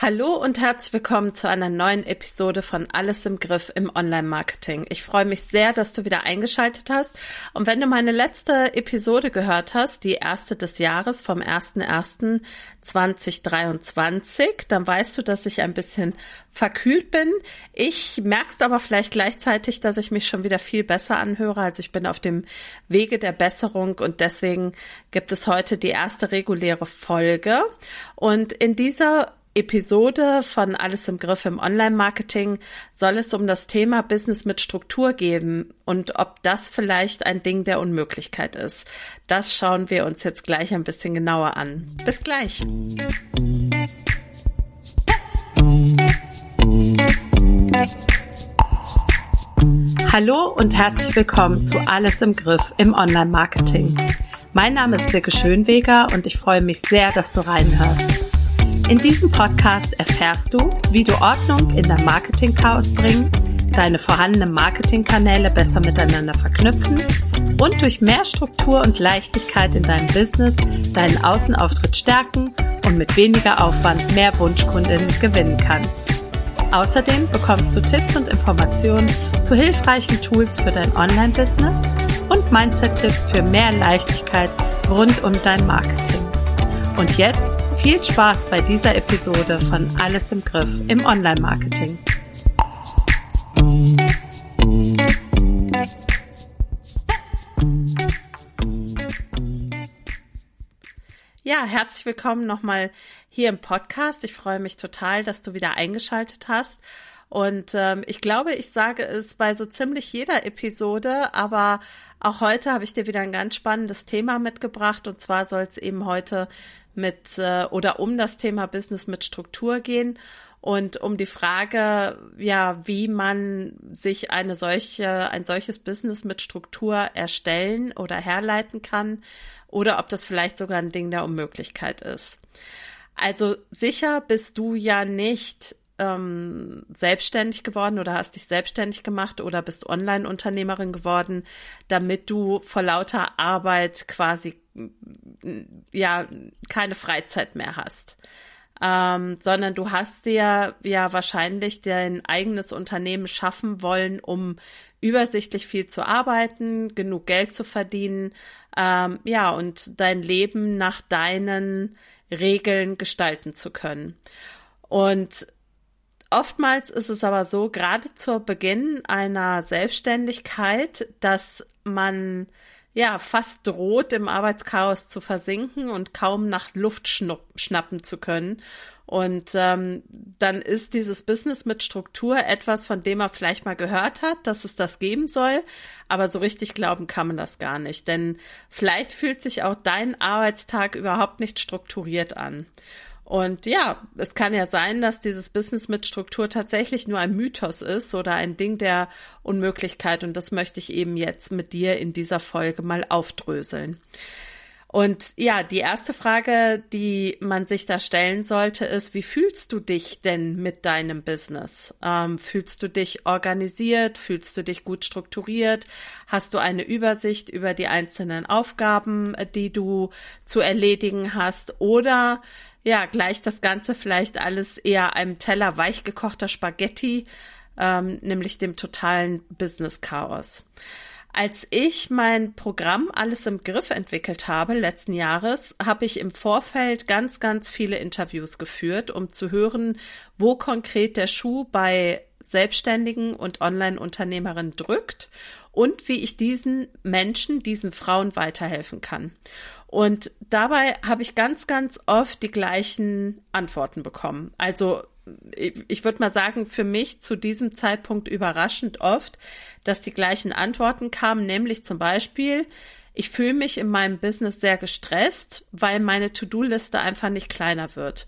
Hallo und herzlich willkommen zu einer neuen Episode von Alles im Griff im Online-Marketing. Ich freue mich sehr, dass du wieder eingeschaltet hast. Und wenn du meine letzte Episode gehört hast, die erste des Jahres vom 01.01.2023, dann weißt du, dass ich ein bisschen verkühlt bin. Ich merkst aber vielleicht gleichzeitig, dass ich mich schon wieder viel besser anhöre. Also ich bin auf dem Wege der Besserung und deswegen gibt es heute die erste reguläre Folge. Und in dieser Episode von Alles im Griff im Online-Marketing soll es um das Thema Business mit Struktur geben und ob das vielleicht ein Ding der Unmöglichkeit ist. Das schauen wir uns jetzt gleich ein bisschen genauer an. Bis gleich. Hallo und herzlich willkommen zu Alles im Griff im Online-Marketing. Mein Name ist Silke Schönweger und ich freue mich sehr, dass du reinhörst. In diesem Podcast erfährst du, wie du Ordnung in dein Marketing-Chaos bringen, deine vorhandenen Marketingkanäle besser miteinander verknüpfen und durch mehr Struktur und Leichtigkeit in deinem Business deinen Außenauftritt stärken und mit weniger Aufwand mehr Wunschkundinnen gewinnen kannst. Außerdem bekommst du Tipps und Informationen zu hilfreichen Tools für dein Online-Business und Mindset-Tipps für mehr Leichtigkeit rund um dein Marketing. Und jetzt viel Spaß bei dieser Episode von Alles im Griff im Online-Marketing. Ja, herzlich willkommen nochmal hier im Podcast. Ich freue mich total, dass du wieder eingeschaltet hast. Und ähm, ich glaube, ich sage es bei so ziemlich jeder Episode, aber auch heute habe ich dir wieder ein ganz spannendes Thema mitgebracht. Und zwar soll es eben heute mit äh, oder um das Thema Business mit Struktur gehen und um die Frage, ja, wie man sich eine solche, ein solches Business mit Struktur erstellen oder herleiten kann oder ob das vielleicht sogar ein Ding der Unmöglichkeit ist. Also sicher bist du ja nicht ähm, selbstständig geworden oder hast dich selbstständig gemacht oder bist Online-Unternehmerin geworden, damit du vor lauter Arbeit quasi ja keine Freizeit mehr hast. Ähm, sondern du hast dir ja wahrscheinlich dein eigenes Unternehmen schaffen wollen, um übersichtlich viel zu arbeiten, genug Geld zu verdienen, ähm, ja, und dein Leben nach deinen Regeln gestalten zu können. Und Oftmals ist es aber so, gerade zu Beginn einer Selbstständigkeit, dass man ja fast droht, im Arbeitschaos zu versinken und kaum nach Luft schnappen zu können. Und ähm, dann ist dieses Business mit Struktur etwas, von dem man vielleicht mal gehört hat, dass es das geben soll, aber so richtig glauben kann man das gar nicht. Denn vielleicht fühlt sich auch dein Arbeitstag überhaupt nicht strukturiert an. Und ja, es kann ja sein, dass dieses Business mit Struktur tatsächlich nur ein Mythos ist oder ein Ding der Unmöglichkeit. Und das möchte ich eben jetzt mit dir in dieser Folge mal aufdröseln. Und ja, die erste Frage, die man sich da stellen sollte, ist, wie fühlst du dich denn mit deinem Business? Ähm, fühlst du dich organisiert? Fühlst du dich gut strukturiert? Hast du eine Übersicht über die einzelnen Aufgaben, die du zu erledigen hast? Oder ja, gleich das Ganze vielleicht alles eher einem Teller weichgekochter Spaghetti, ähm, nämlich dem totalen Business-Chaos. Als ich mein Programm Alles im Griff entwickelt habe letzten Jahres, habe ich im Vorfeld ganz, ganz viele Interviews geführt, um zu hören, wo konkret der Schuh bei Selbstständigen und Online-Unternehmerinnen drückt und wie ich diesen Menschen, diesen Frauen weiterhelfen kann. Und dabei habe ich ganz, ganz oft die gleichen Antworten bekommen. Also ich würde mal sagen, für mich zu diesem Zeitpunkt überraschend oft, dass die gleichen Antworten kamen, nämlich zum Beispiel, ich fühle mich in meinem Business sehr gestresst, weil meine To-Do-Liste einfach nicht kleiner wird.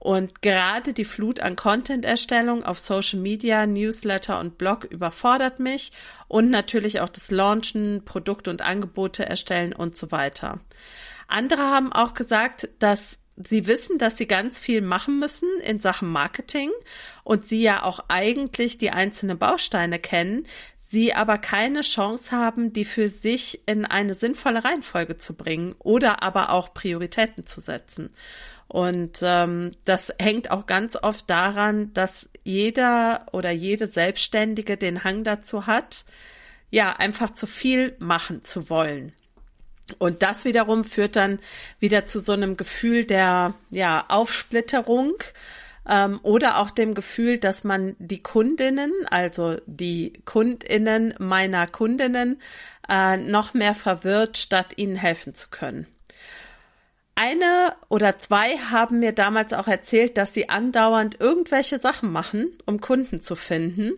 Und gerade die Flut an Content-Erstellung auf Social Media, Newsletter und Blog überfordert mich und natürlich auch das Launchen, Produkte und Angebote erstellen und so weiter. Andere haben auch gesagt, dass sie wissen, dass sie ganz viel machen müssen in Sachen Marketing und sie ja auch eigentlich die einzelnen Bausteine kennen, sie aber keine Chance haben, die für sich in eine sinnvolle Reihenfolge zu bringen oder aber auch Prioritäten zu setzen. Und ähm, das hängt auch ganz oft daran, dass jeder oder jede Selbstständige den Hang dazu hat, ja, einfach zu viel machen zu wollen. Und das wiederum führt dann wieder zu so einem Gefühl der ja, Aufsplitterung ähm, oder auch dem Gefühl, dass man die Kundinnen, also die Kundinnen meiner Kundinnen, äh, noch mehr verwirrt, statt ihnen helfen zu können. Eine oder zwei haben mir damals auch erzählt, dass sie andauernd irgendwelche Sachen machen, um Kunden zu finden.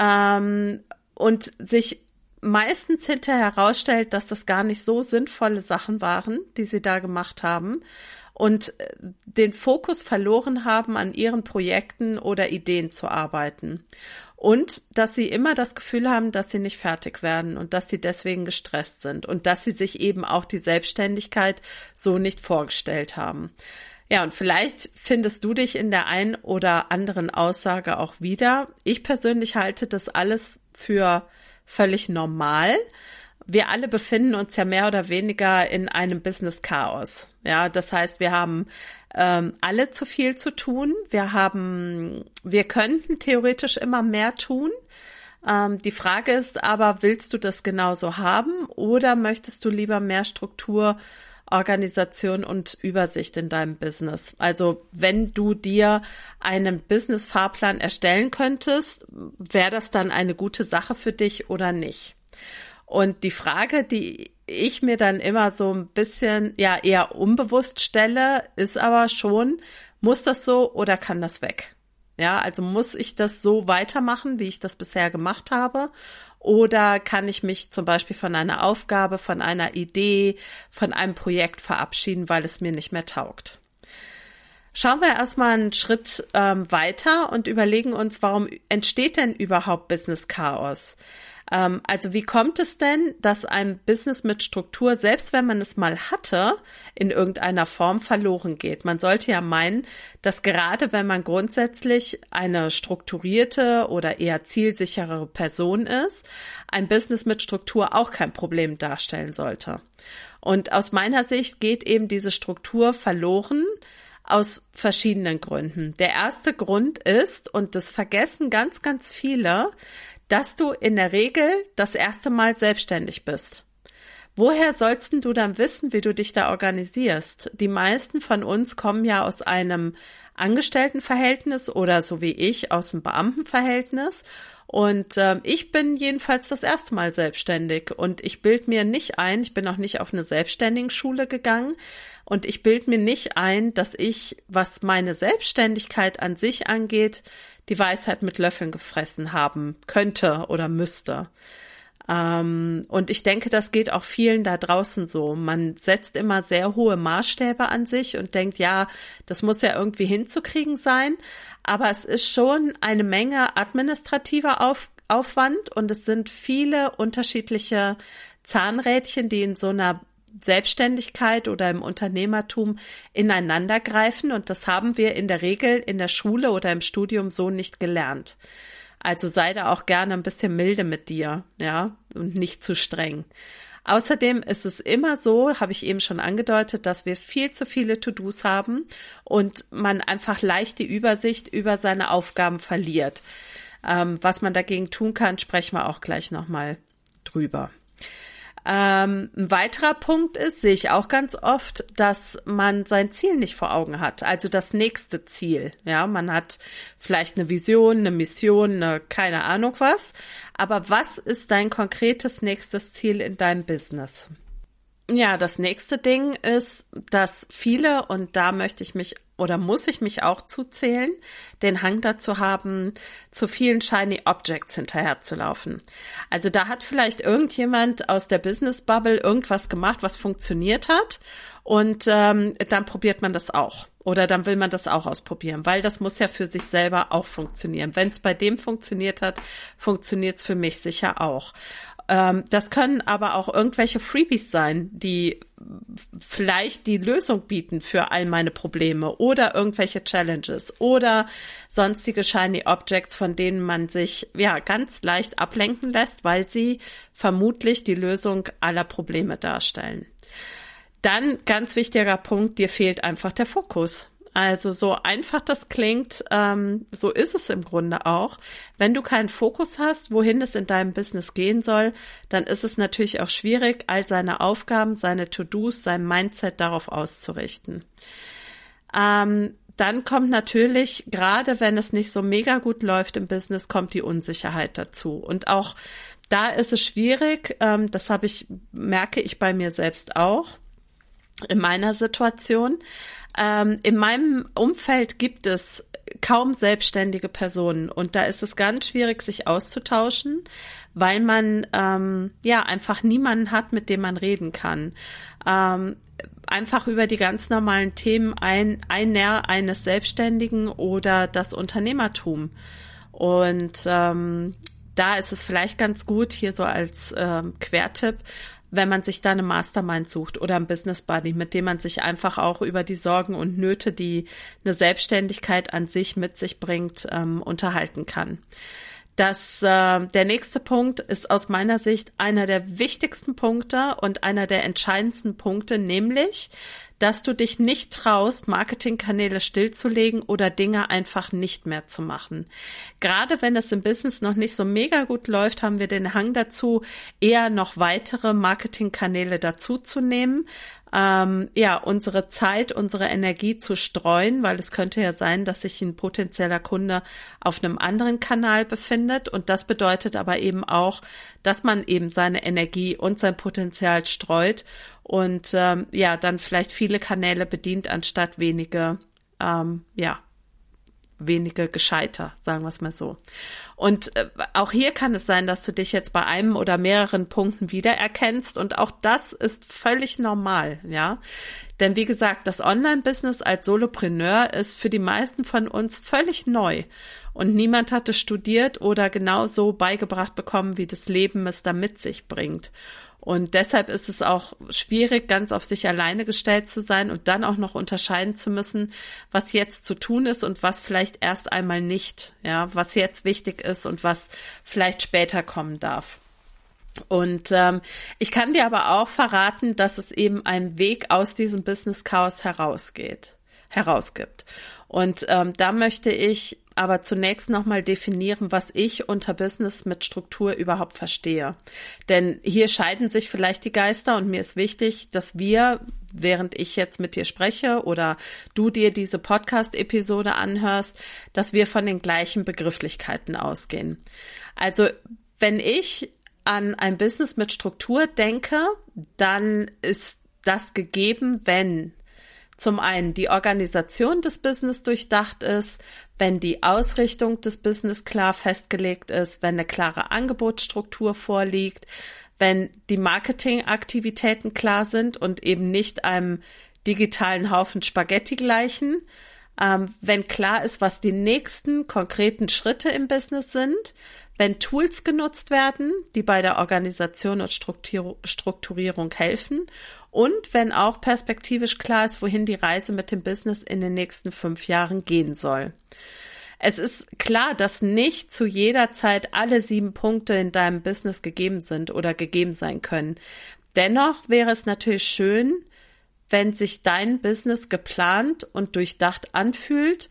Ähm, und sich meistens hinterher herausstellt, dass das gar nicht so sinnvolle Sachen waren, die sie da gemacht haben und äh, den Fokus verloren haben, an ihren Projekten oder Ideen zu arbeiten. Und dass sie immer das Gefühl haben, dass sie nicht fertig werden und dass sie deswegen gestresst sind und dass sie sich eben auch die Selbstständigkeit so nicht vorgestellt haben. Ja, und vielleicht findest du dich in der einen oder anderen Aussage auch wieder. Ich persönlich halte das alles für völlig normal. Wir alle befinden uns ja mehr oder weniger in einem Business-Chaos. Ja, das heißt, wir haben ähm, alle zu viel zu tun. Wir haben, wir könnten theoretisch immer mehr tun. Ähm, die Frage ist aber, willst du das genauso haben oder möchtest du lieber mehr Struktur Organisation und Übersicht in deinem Business. Also wenn du dir einen Business-Fahrplan erstellen könntest, wäre das dann eine gute Sache für dich oder nicht? Und die Frage, die ich mir dann immer so ein bisschen, ja, eher unbewusst stelle, ist aber schon, muss das so oder kann das weg? Ja, also muss ich das so weitermachen, wie ich das bisher gemacht habe? Oder kann ich mich zum Beispiel von einer Aufgabe, von einer Idee, von einem Projekt verabschieden, weil es mir nicht mehr taugt? Schauen wir erstmal einen Schritt ähm, weiter und überlegen uns, warum entsteht denn überhaupt Business Chaos? Ähm, also wie kommt es denn, dass ein Business mit Struktur, selbst wenn man es mal hatte, in irgendeiner Form verloren geht? Man sollte ja meinen, dass gerade wenn man grundsätzlich eine strukturierte oder eher zielsicherere Person ist, ein Business mit Struktur auch kein Problem darstellen sollte. Und aus meiner Sicht geht eben diese Struktur verloren, aus verschiedenen Gründen. Der erste Grund ist, und das vergessen ganz, ganz viele, dass du in der Regel das erste Mal selbstständig bist. Woher sollst du dann wissen, wie du dich da organisierst? Die meisten von uns kommen ja aus einem Angestelltenverhältnis oder so wie ich aus dem Beamtenverhältnis. Und äh, ich bin jedenfalls das erste Mal selbstständig und ich bild mir nicht ein, ich bin auch nicht auf eine selbstständigen Schule gegangen und ich bild mir nicht ein, dass ich, was meine Selbstständigkeit an sich angeht, die Weisheit mit Löffeln gefressen haben könnte oder müsste. Ähm, und ich denke, das geht auch vielen da draußen so. Man setzt immer sehr hohe Maßstäbe an sich und denkt, ja, das muss ja irgendwie hinzukriegen sein. Aber es ist schon eine Menge administrativer Auf Aufwand und es sind viele unterschiedliche Zahnrädchen, die in so einer Selbstständigkeit oder im Unternehmertum ineinandergreifen und das haben wir in der Regel in der Schule oder im Studium so nicht gelernt. Also sei da auch gerne ein bisschen milde mit dir, ja, und nicht zu streng. Außerdem ist es immer so, habe ich eben schon angedeutet, dass wir viel zu viele To-Dos haben und man einfach leicht die Übersicht über seine Aufgaben verliert. Ähm, was man dagegen tun kann, sprechen wir auch gleich nochmal drüber. Ähm, ein weiterer Punkt ist, sehe ich auch ganz oft, dass man sein Ziel nicht vor Augen hat. Also das nächste Ziel. Ja, man hat vielleicht eine Vision, eine Mission, eine keine Ahnung was. Aber was ist dein konkretes nächstes Ziel in deinem Business? Ja, das nächste Ding ist, dass viele, und da möchte ich mich oder muss ich mich auch zuzählen, den Hang dazu haben, zu vielen shiny Objects hinterherzulaufen. Also da hat vielleicht irgendjemand aus der Business Bubble irgendwas gemacht, was funktioniert hat und ähm, dann probiert man das auch. Oder dann will man das auch ausprobieren, weil das muss ja für sich selber auch funktionieren. Wenn es bei dem funktioniert hat, funktioniert es für mich sicher auch. Ähm, das können aber auch irgendwelche Freebies sein, die vielleicht die Lösung bieten für all meine Probleme oder irgendwelche Challenges oder sonstige shiny Objects, von denen man sich ja ganz leicht ablenken lässt, weil sie vermutlich die Lösung aller Probleme darstellen. Dann ganz wichtiger Punkt, dir fehlt einfach der Fokus. Also so einfach das klingt, ähm, so ist es im Grunde auch. Wenn du keinen Fokus hast, wohin es in deinem Business gehen soll, dann ist es natürlich auch schwierig, all seine Aufgaben, seine To-Dos, sein Mindset darauf auszurichten. Ähm, dann kommt natürlich, gerade wenn es nicht so mega gut läuft im Business, kommt die Unsicherheit dazu. Und auch da ist es schwierig, ähm, das habe ich, merke ich bei mir selbst auch in meiner Situation. Ähm, in meinem Umfeld gibt es kaum selbstständige Personen und da ist es ganz schwierig, sich auszutauschen, weil man ähm, ja einfach niemanden hat, mit dem man reden kann. Ähm, einfach über die ganz normalen Themen ein, ein eines Selbstständigen oder das Unternehmertum. Und ähm, da ist es vielleicht ganz gut, hier so als ähm, Quertipp, wenn man sich da eine Mastermind sucht oder ein Business Buddy, mit dem man sich einfach auch über die Sorgen und Nöte, die eine Selbstständigkeit an sich mit sich bringt, ähm, unterhalten kann. Das, äh, der nächste Punkt ist aus meiner Sicht einer der wichtigsten Punkte und einer der entscheidendsten Punkte, nämlich dass du dich nicht traust, Marketingkanäle stillzulegen oder Dinge einfach nicht mehr zu machen. Gerade wenn es im Business noch nicht so mega gut läuft, haben wir den Hang dazu, eher noch weitere Marketingkanäle dazuzunehmen, ähm, ja, unsere Zeit, unsere Energie zu streuen, weil es könnte ja sein, dass sich ein potenzieller Kunde auf einem anderen Kanal befindet. Und das bedeutet aber eben auch, dass man eben seine Energie und sein Potenzial streut und ähm, ja, dann vielleicht viele Kanäle bedient, anstatt wenige, ähm, ja, wenige gescheiter, sagen wir es mal so. Und äh, auch hier kann es sein, dass du dich jetzt bei einem oder mehreren Punkten wiedererkennst und auch das ist völlig normal, ja. Denn wie gesagt, das Online-Business als Solopreneur ist für die meisten von uns völlig neu und niemand hat es studiert oder genau so beigebracht bekommen, wie das Leben es da mit sich bringt. Und deshalb ist es auch schwierig, ganz auf sich alleine gestellt zu sein und dann auch noch unterscheiden zu müssen, was jetzt zu tun ist und was vielleicht erst einmal nicht, ja, was jetzt wichtig ist und was vielleicht später kommen darf. Und ähm, ich kann dir aber auch verraten, dass es eben einen Weg aus diesem Business Chaos herausgeht, herausgibt. Und ähm, da möchte ich aber zunächst nochmal definieren, was ich unter Business mit Struktur überhaupt verstehe. Denn hier scheiden sich vielleicht die Geister und mir ist wichtig, dass wir, während ich jetzt mit dir spreche oder du dir diese Podcast-Episode anhörst, dass wir von den gleichen Begrifflichkeiten ausgehen. Also wenn ich an ein Business mit Struktur denke, dann ist das gegeben, wenn zum einen die Organisation des Business durchdacht ist, wenn die Ausrichtung des Business klar festgelegt ist, wenn eine klare Angebotsstruktur vorliegt, wenn die Marketingaktivitäten klar sind und eben nicht einem digitalen Haufen Spaghetti gleichen, ähm, wenn klar ist, was die nächsten konkreten Schritte im Business sind, wenn Tools genutzt werden, die bei der Organisation und Strukturierung helfen und wenn auch perspektivisch klar ist, wohin die Reise mit dem Business in den nächsten fünf Jahren gehen soll. Es ist klar, dass nicht zu jeder Zeit alle sieben Punkte in deinem Business gegeben sind oder gegeben sein können. Dennoch wäre es natürlich schön, wenn sich dein Business geplant und durchdacht anfühlt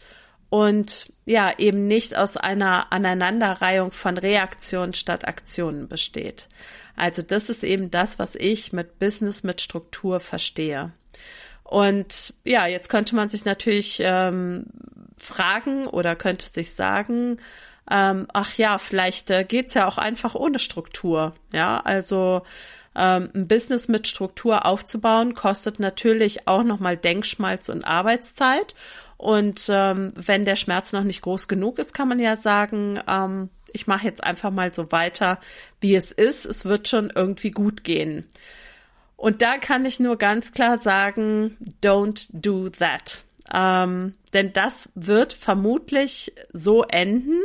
und ja, eben nicht aus einer Aneinanderreihung von Reaktionen statt Aktionen besteht. Also das ist eben das, was ich mit Business mit Struktur verstehe. Und ja, jetzt könnte man sich natürlich ähm, fragen oder könnte sich sagen, ähm, ach ja, vielleicht äh, geht's ja auch einfach ohne Struktur. Ja, also ähm, ein Business mit Struktur aufzubauen, kostet natürlich auch nochmal Denkschmalz und Arbeitszeit. Und ähm, wenn der Schmerz noch nicht groß genug ist, kann man ja sagen, ähm, ich mache jetzt einfach mal so weiter, wie es ist. Es wird schon irgendwie gut gehen. Und da kann ich nur ganz klar sagen, don't do that. Ähm, denn das wird vermutlich so enden,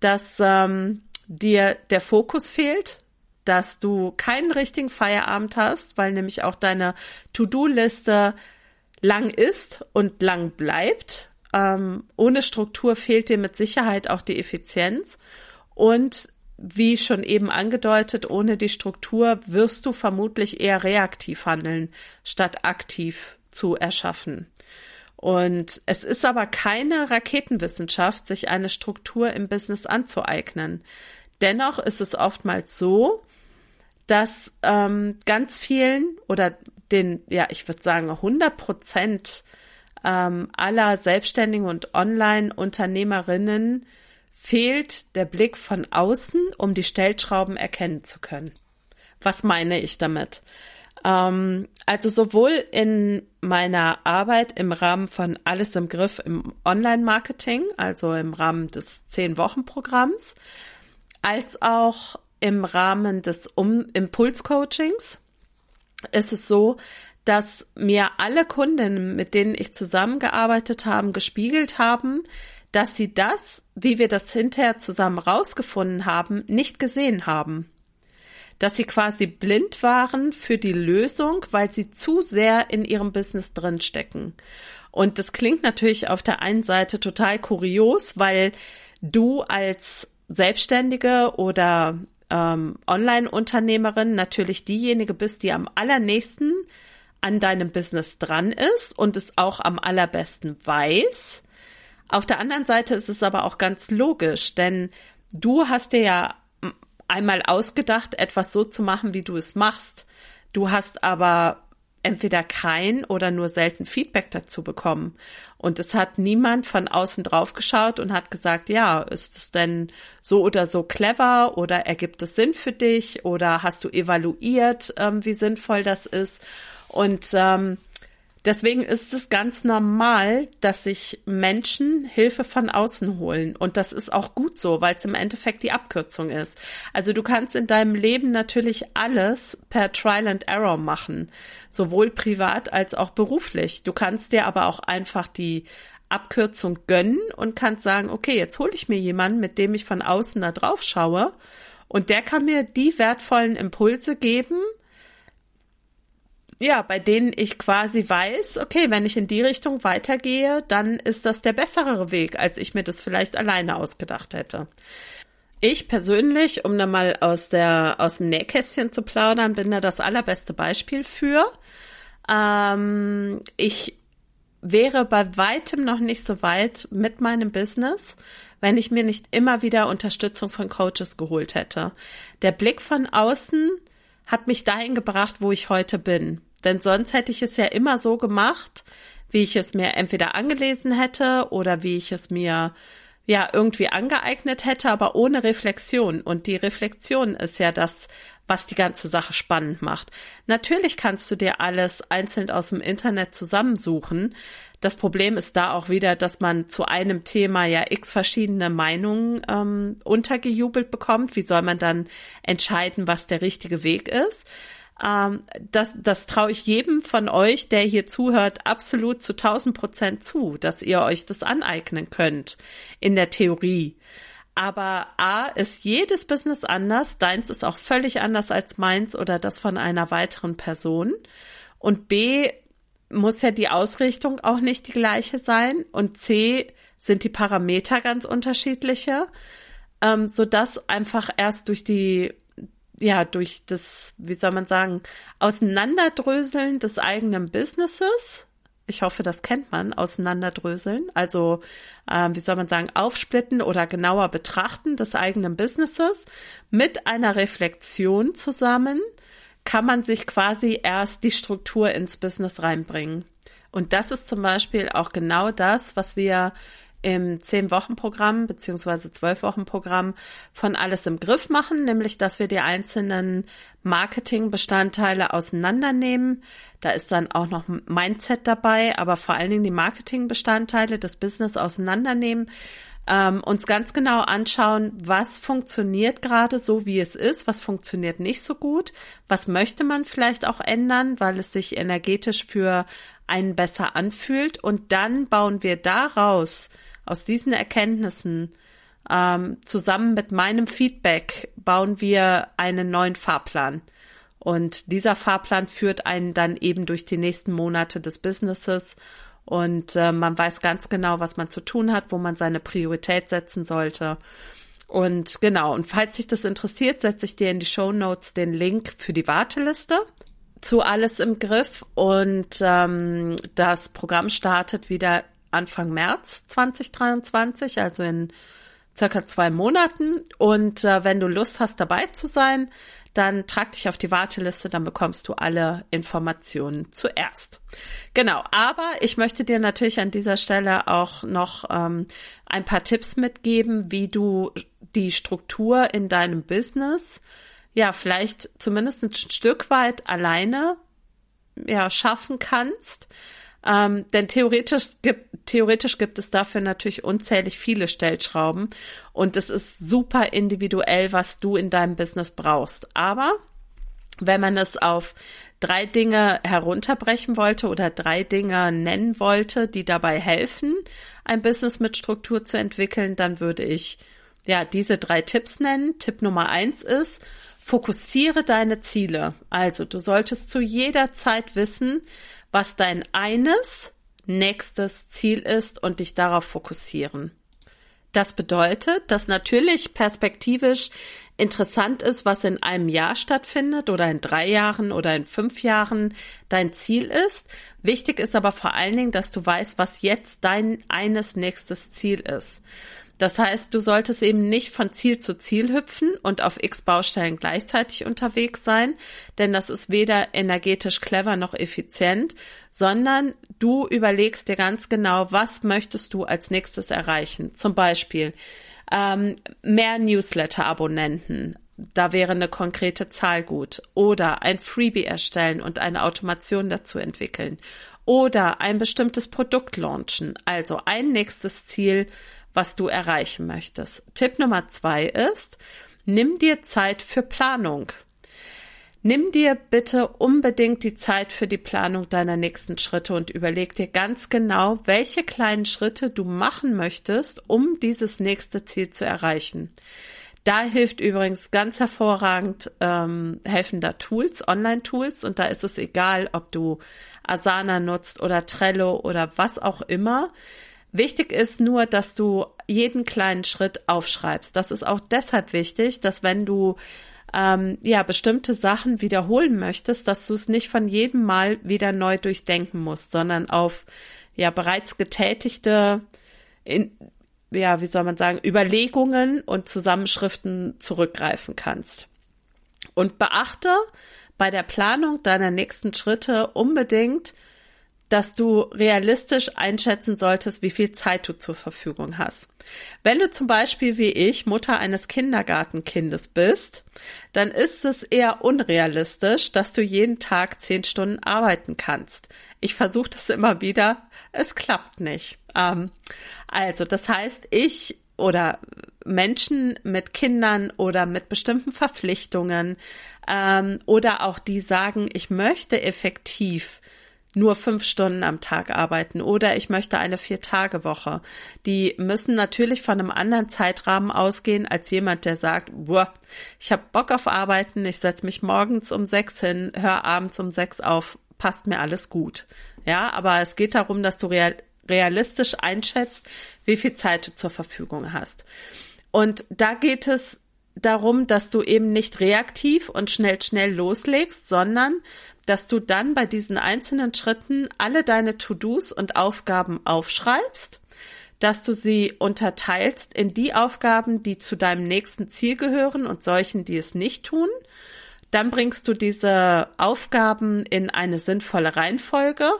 dass ähm, dir der Fokus fehlt, dass du keinen richtigen Feierabend hast, weil nämlich auch deine To-Do-Liste lang ist und lang bleibt. Ähm, ohne Struktur fehlt dir mit Sicherheit auch die Effizienz. Und wie schon eben angedeutet, ohne die Struktur wirst du vermutlich eher reaktiv handeln, statt aktiv zu erschaffen. Und es ist aber keine Raketenwissenschaft, sich eine Struktur im Business anzueignen. Dennoch ist es oftmals so, dass ähm, ganz vielen oder den, ja, ich würde sagen 100 Prozent ähm, aller Selbstständigen und Online-Unternehmerinnen fehlt der Blick von außen, um die Stellschrauben erkennen zu können. Was meine ich damit? Ähm, also sowohl in meiner Arbeit im Rahmen von Alles im Griff im Online-Marketing, also im Rahmen des Zehn-Wochen-Programms, als auch im Rahmen des um Impuls-Coachings ist es so, dass mir alle Kundinnen, mit denen ich zusammengearbeitet habe, gespiegelt haben, dass sie das, wie wir das hinterher zusammen rausgefunden haben, nicht gesehen haben. Dass sie quasi blind waren für die Lösung, weil sie zu sehr in ihrem Business drinstecken. Und das klingt natürlich auf der einen Seite total kurios, weil du als Selbstständige oder ähm, Online-Unternehmerin natürlich diejenige bist, die am allernächsten an deinem Business dran ist und es auch am allerbesten weiß. Auf der anderen Seite ist es aber auch ganz logisch, denn du hast dir ja einmal ausgedacht, etwas so zu machen, wie du es machst. Du hast aber entweder kein oder nur selten Feedback dazu bekommen. Und es hat niemand von außen drauf geschaut und hat gesagt, ja, ist es denn so oder so clever oder ergibt es Sinn für dich oder hast du evaluiert, ähm, wie sinnvoll das ist? Und ähm, Deswegen ist es ganz normal, dass sich Menschen Hilfe von außen holen. Und das ist auch gut so, weil es im Endeffekt die Abkürzung ist. Also du kannst in deinem Leben natürlich alles per Trial and Error machen. Sowohl privat als auch beruflich. Du kannst dir aber auch einfach die Abkürzung gönnen und kannst sagen, okay, jetzt hole ich mir jemanden, mit dem ich von außen da drauf schaue. Und der kann mir die wertvollen Impulse geben, ja, bei denen ich quasi weiß, okay, wenn ich in die Richtung weitergehe, dann ist das der bessere Weg, als ich mir das vielleicht alleine ausgedacht hätte. Ich persönlich, um da mal aus der aus dem Nähkästchen zu plaudern, bin da das allerbeste Beispiel für. Ähm, ich wäre bei weitem noch nicht so weit mit meinem Business, wenn ich mir nicht immer wieder Unterstützung von Coaches geholt hätte. Der Blick von außen hat mich dahin gebracht, wo ich heute bin. Denn sonst hätte ich es ja immer so gemacht, wie ich es mir entweder angelesen hätte oder wie ich es mir ja irgendwie angeeignet hätte, aber ohne Reflexion. Und die Reflexion ist ja das, was die ganze Sache spannend macht. Natürlich kannst du dir alles einzeln aus dem Internet zusammensuchen. Das Problem ist da auch wieder, dass man zu einem Thema ja x verschiedene Meinungen ähm, untergejubelt bekommt. Wie soll man dann entscheiden, was der richtige Weg ist? Ähm, das das traue ich jedem von euch, der hier zuhört, absolut zu 1000 Prozent zu, dass ihr euch das aneignen könnt in der Theorie. Aber A ist jedes Business anders, deins ist auch völlig anders als meins oder das von einer weiteren Person. Und B muss ja die Ausrichtung auch nicht die gleiche sein. Und C sind die Parameter ganz unterschiedliche, ähm, sodass einfach erst durch die ja, durch das, wie soll man sagen, Auseinanderdröseln des eigenen Businesses. Ich hoffe, das kennt man, Auseinanderdröseln. Also, äh, wie soll man sagen, aufsplitten oder genauer betrachten des eigenen Businesses mit einer Reflexion zusammen kann man sich quasi erst die Struktur ins Business reinbringen. Und das ist zum Beispiel auch genau das, was wir im Zehn-Wochen-Programm beziehungsweise Zwölf-Wochen-Programm von Alles im Griff machen, nämlich dass wir die einzelnen Marketing-Bestandteile auseinandernehmen. Da ist dann auch noch Mindset dabei, aber vor allen Dingen die Marketing-Bestandteile des Business auseinandernehmen, ähm, uns ganz genau anschauen, was funktioniert gerade so, wie es ist, was funktioniert nicht so gut, was möchte man vielleicht auch ändern, weil es sich energetisch für einen besser anfühlt und dann bauen wir daraus aus diesen Erkenntnissen ähm, zusammen mit meinem Feedback bauen wir einen neuen Fahrplan. Und dieser Fahrplan führt einen dann eben durch die nächsten Monate des Businesses. Und äh, man weiß ganz genau, was man zu tun hat, wo man seine Priorität setzen sollte. Und genau, und falls dich das interessiert, setze ich dir in die Show Notes den Link für die Warteliste zu Alles im Griff. Und ähm, das Programm startet wieder Anfang März 2023, also in circa zwei Monaten. Und äh, wenn du Lust hast, dabei zu sein, dann trag dich auf die Warteliste, dann bekommst du alle Informationen zuerst. Genau, aber ich möchte dir natürlich an dieser Stelle auch noch ähm, ein paar Tipps mitgeben, wie du die Struktur in deinem Business ja vielleicht zumindest ein Stück weit alleine ja schaffen kannst. Ähm, denn theoretisch gibt, theoretisch gibt es dafür natürlich unzählig viele Stellschrauben und es ist super individuell, was du in deinem Business brauchst. Aber wenn man es auf drei Dinge herunterbrechen wollte oder drei Dinge nennen wollte, die dabei helfen, ein Business mit Struktur zu entwickeln, dann würde ich ja diese drei Tipps nennen. Tipp Nummer eins ist, fokussiere deine Ziele. Also du solltest zu jeder Zeit wissen, was dein eines nächstes Ziel ist und dich darauf fokussieren. Das bedeutet, dass natürlich perspektivisch interessant ist, was in einem Jahr stattfindet oder in drei Jahren oder in fünf Jahren dein Ziel ist. Wichtig ist aber vor allen Dingen, dass du weißt, was jetzt dein eines nächstes Ziel ist. Das heißt, du solltest eben nicht von Ziel zu Ziel hüpfen und auf x Baustellen gleichzeitig unterwegs sein, denn das ist weder energetisch clever noch effizient, sondern du überlegst dir ganz genau, was möchtest du als nächstes erreichen. Zum Beispiel ähm, mehr Newsletter-Abonnenten. Da wäre eine konkrete Zahl gut. Oder ein Freebie erstellen und eine Automation dazu entwickeln. Oder ein bestimmtes Produkt launchen. Also ein nächstes Ziel, was du erreichen möchtest. Tipp Nummer zwei ist, nimm dir Zeit für Planung. Nimm dir bitte unbedingt die Zeit für die Planung deiner nächsten Schritte und überleg dir ganz genau, welche kleinen Schritte du machen möchtest, um dieses nächste Ziel zu erreichen. Da hilft übrigens ganz hervorragend ähm, helfender Tools, Online-Tools. Und da ist es egal, ob du Asana nutzt oder Trello oder was auch immer. Wichtig ist nur, dass du jeden kleinen Schritt aufschreibst. Das ist auch deshalb wichtig, dass wenn du ähm, ja bestimmte Sachen wiederholen möchtest, dass du es nicht von jedem Mal wieder neu durchdenken musst, sondern auf ja bereits getätigte in, ja, wie soll man sagen, Überlegungen und Zusammenschriften zurückgreifen kannst. Und beachte bei der Planung deiner nächsten Schritte unbedingt, dass du realistisch einschätzen solltest, wie viel Zeit du zur Verfügung hast. Wenn du zum Beispiel wie ich Mutter eines Kindergartenkindes bist, dann ist es eher unrealistisch, dass du jeden Tag zehn Stunden arbeiten kannst. Ich versuche das immer wieder, es klappt nicht. Ähm, also, das heißt, ich oder Menschen mit Kindern oder mit bestimmten Verpflichtungen ähm, oder auch die sagen, ich möchte effektiv nur fünf Stunden am Tag arbeiten oder ich möchte eine Vier-Tage-Woche. Die müssen natürlich von einem anderen Zeitrahmen ausgehen als jemand, der sagt, boah, ich habe Bock auf Arbeiten, ich setze mich morgens um sechs hin, höre abends um sechs auf, passt mir alles gut. Ja, aber es geht darum, dass du real, realistisch einschätzt, wie viel Zeit du zur Verfügung hast. Und da geht es darum, dass du eben nicht reaktiv und schnell, schnell loslegst, sondern dass du dann bei diesen einzelnen Schritten alle deine To-Dos und Aufgaben aufschreibst, dass du sie unterteilst in die Aufgaben, die zu deinem nächsten Ziel gehören und solchen, die es nicht tun. Dann bringst du diese Aufgaben in eine sinnvolle Reihenfolge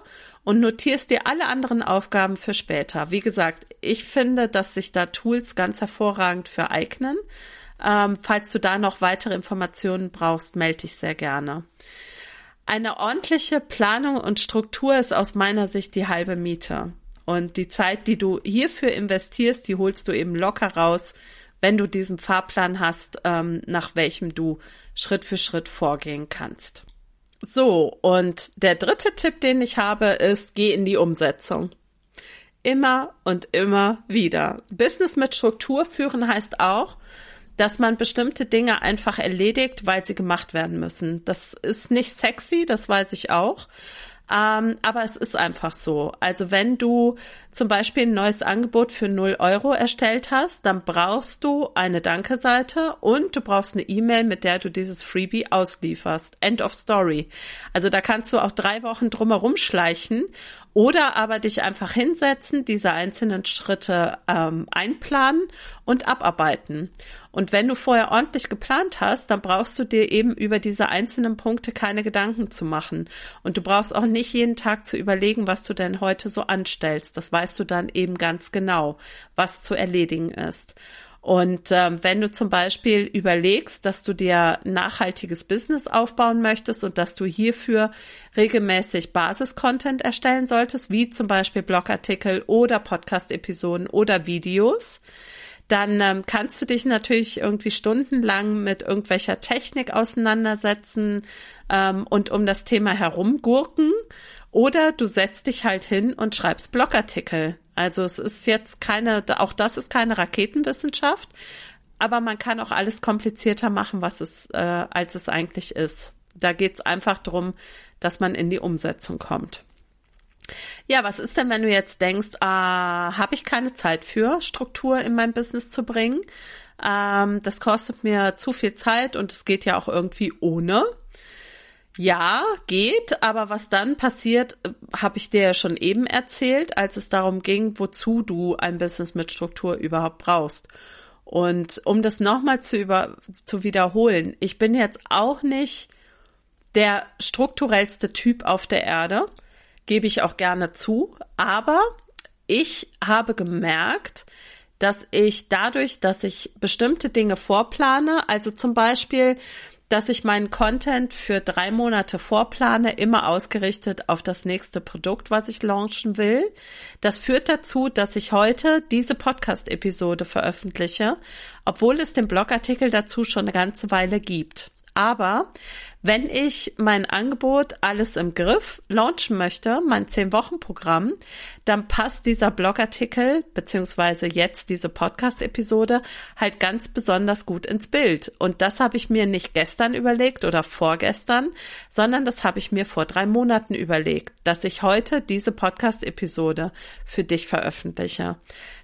und notierst dir alle anderen Aufgaben für später. Wie gesagt, ich finde, dass sich da Tools ganz hervorragend für eignen. Ähm, falls du da noch weitere Informationen brauchst, melde dich sehr gerne. Eine ordentliche Planung und Struktur ist aus meiner Sicht die halbe Miete. Und die Zeit, die du hierfür investierst, die holst du eben locker raus, wenn du diesen Fahrplan hast, ähm, nach welchem du Schritt für Schritt vorgehen kannst. So, und der dritte Tipp, den ich habe, ist, geh in die Umsetzung. immer und immer wieder. Business mit Struktur führen heißt auch, dass man bestimmte Dinge einfach erledigt, weil sie gemacht werden müssen. Das ist nicht sexy, das weiß ich auch. Ähm, aber es ist einfach so. Also wenn du zum Beispiel ein neues Angebot für 0 Euro erstellt hast, dann brauchst du eine Danke-Seite und du brauchst eine E-Mail, mit der du dieses Freebie auslieferst. End of Story. Also da kannst du auch drei Wochen drumherum schleichen oder aber dich einfach hinsetzen, diese einzelnen Schritte ähm, einplanen und abarbeiten. Und wenn du vorher ordentlich geplant hast, dann brauchst du dir eben über diese einzelnen Punkte keine Gedanken zu machen. Und du brauchst auch nicht jeden Tag zu überlegen, was du denn heute so anstellst. Das weißt du dann eben ganz genau, was zu erledigen ist. Und ähm, wenn du zum Beispiel überlegst, dass du dir nachhaltiges Business aufbauen möchtest und dass du hierfür regelmäßig Basis-Content erstellen solltest, wie zum Beispiel Blogartikel oder Podcast-Episoden oder Videos, dann ähm, kannst du dich natürlich irgendwie stundenlang mit irgendwelcher Technik auseinandersetzen ähm, und um das Thema herumgurken. Oder du setzt dich halt hin und schreibst Blogartikel. Also es ist jetzt keine, auch das ist keine Raketenwissenschaft, aber man kann auch alles komplizierter machen, was es, äh, als es eigentlich ist. Da geht's einfach drum, dass man in die Umsetzung kommt. Ja, was ist denn, wenn du jetzt denkst, ah, habe ich keine Zeit für, Struktur in mein Business zu bringen? Ähm, das kostet mir zu viel Zeit und es geht ja auch irgendwie ohne. Ja, geht, aber was dann passiert, äh, habe ich dir ja schon eben erzählt, als es darum ging, wozu du ein Business mit Struktur überhaupt brauchst. Und um das nochmal zu, über, zu wiederholen, ich bin jetzt auch nicht der strukturellste Typ auf der Erde, gebe ich auch gerne zu, aber ich habe gemerkt, dass ich dadurch, dass ich bestimmte Dinge vorplane, also zum Beispiel, dass ich meinen Content für drei Monate vorplane, immer ausgerichtet auf das nächste Produkt, was ich launchen will. Das führt dazu, dass ich heute diese Podcast-Episode veröffentliche, obwohl es den Blogartikel dazu schon eine ganze Weile gibt. Aber wenn ich mein Angebot alles im Griff launchen möchte, mein 10-Wochen-Programm, dann passt dieser Blogartikel beziehungsweise jetzt diese Podcast-Episode halt ganz besonders gut ins Bild. Und das habe ich mir nicht gestern überlegt oder vorgestern, sondern das habe ich mir vor drei Monaten überlegt, dass ich heute diese Podcast-Episode für dich veröffentliche.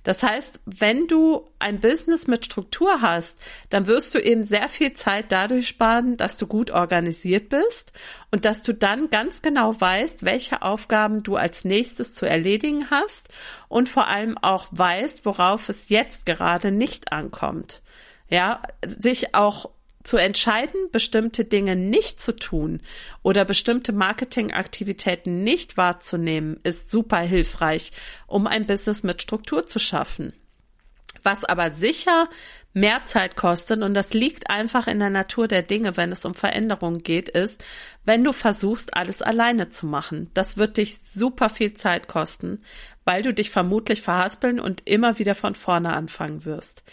Das heißt, wenn du ein Business mit Struktur hast, dann wirst du eben sehr viel Zeit dadurch sparen, dass du gut organisiert bist und dass du dann ganz genau weißt, welche Aufgaben du als nächstes zu erledigen hast und vor allem auch weißt, worauf es jetzt gerade nicht ankommt. Ja, sich auch zu entscheiden, bestimmte Dinge nicht zu tun oder bestimmte Marketingaktivitäten nicht wahrzunehmen, ist super hilfreich, um ein Business mit Struktur zu schaffen. Was aber sicher mehr Zeit kostet, und das liegt einfach in der Natur der Dinge, wenn es um Veränderungen geht, ist, wenn du versuchst, alles alleine zu machen. Das wird dich super viel Zeit kosten, weil du dich vermutlich verhaspeln und immer wieder von vorne anfangen wirst.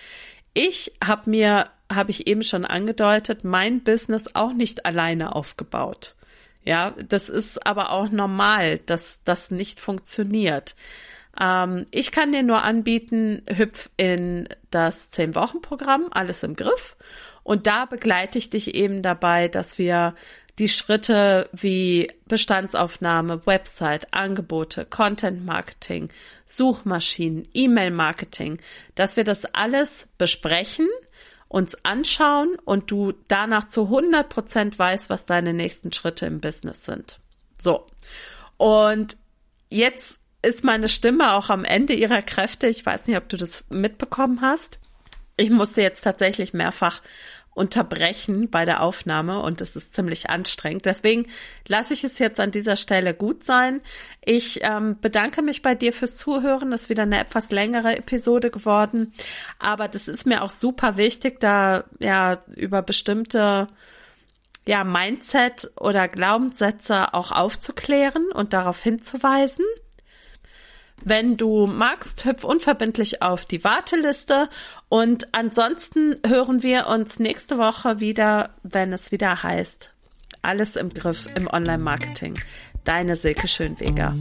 Ich habe mir habe ich eben schon angedeutet, mein Business auch nicht alleine aufgebaut. Ja, das ist aber auch normal, dass das nicht funktioniert. Ähm, ich kann dir nur anbieten, hüpf in das 10-Wochen-Programm, alles im Griff. Und da begleite ich dich eben dabei, dass wir die Schritte wie Bestandsaufnahme, Website, Angebote, Content Marketing, Suchmaschinen, E-Mail Marketing, dass wir das alles besprechen, uns anschauen und du danach zu 100 Prozent weißt, was deine nächsten Schritte im Business sind. So. Und jetzt ist meine Stimme auch am Ende ihrer Kräfte. Ich weiß nicht, ob du das mitbekommen hast. Ich musste jetzt tatsächlich mehrfach unterbrechen bei der Aufnahme und es ist ziemlich anstrengend. Deswegen lasse ich es jetzt an dieser Stelle gut sein. Ich ähm, bedanke mich bei dir fürs Zuhören. Das ist wieder eine etwas längere Episode geworden, aber das ist mir auch super wichtig, da ja über bestimmte ja Mindset oder Glaubenssätze auch aufzuklären und darauf hinzuweisen. Wenn du magst, hüpf unverbindlich auf die Warteliste. Und ansonsten hören wir uns nächste Woche wieder, wenn es wieder heißt, alles im Griff im Online-Marketing. Deine Silke Schönweger.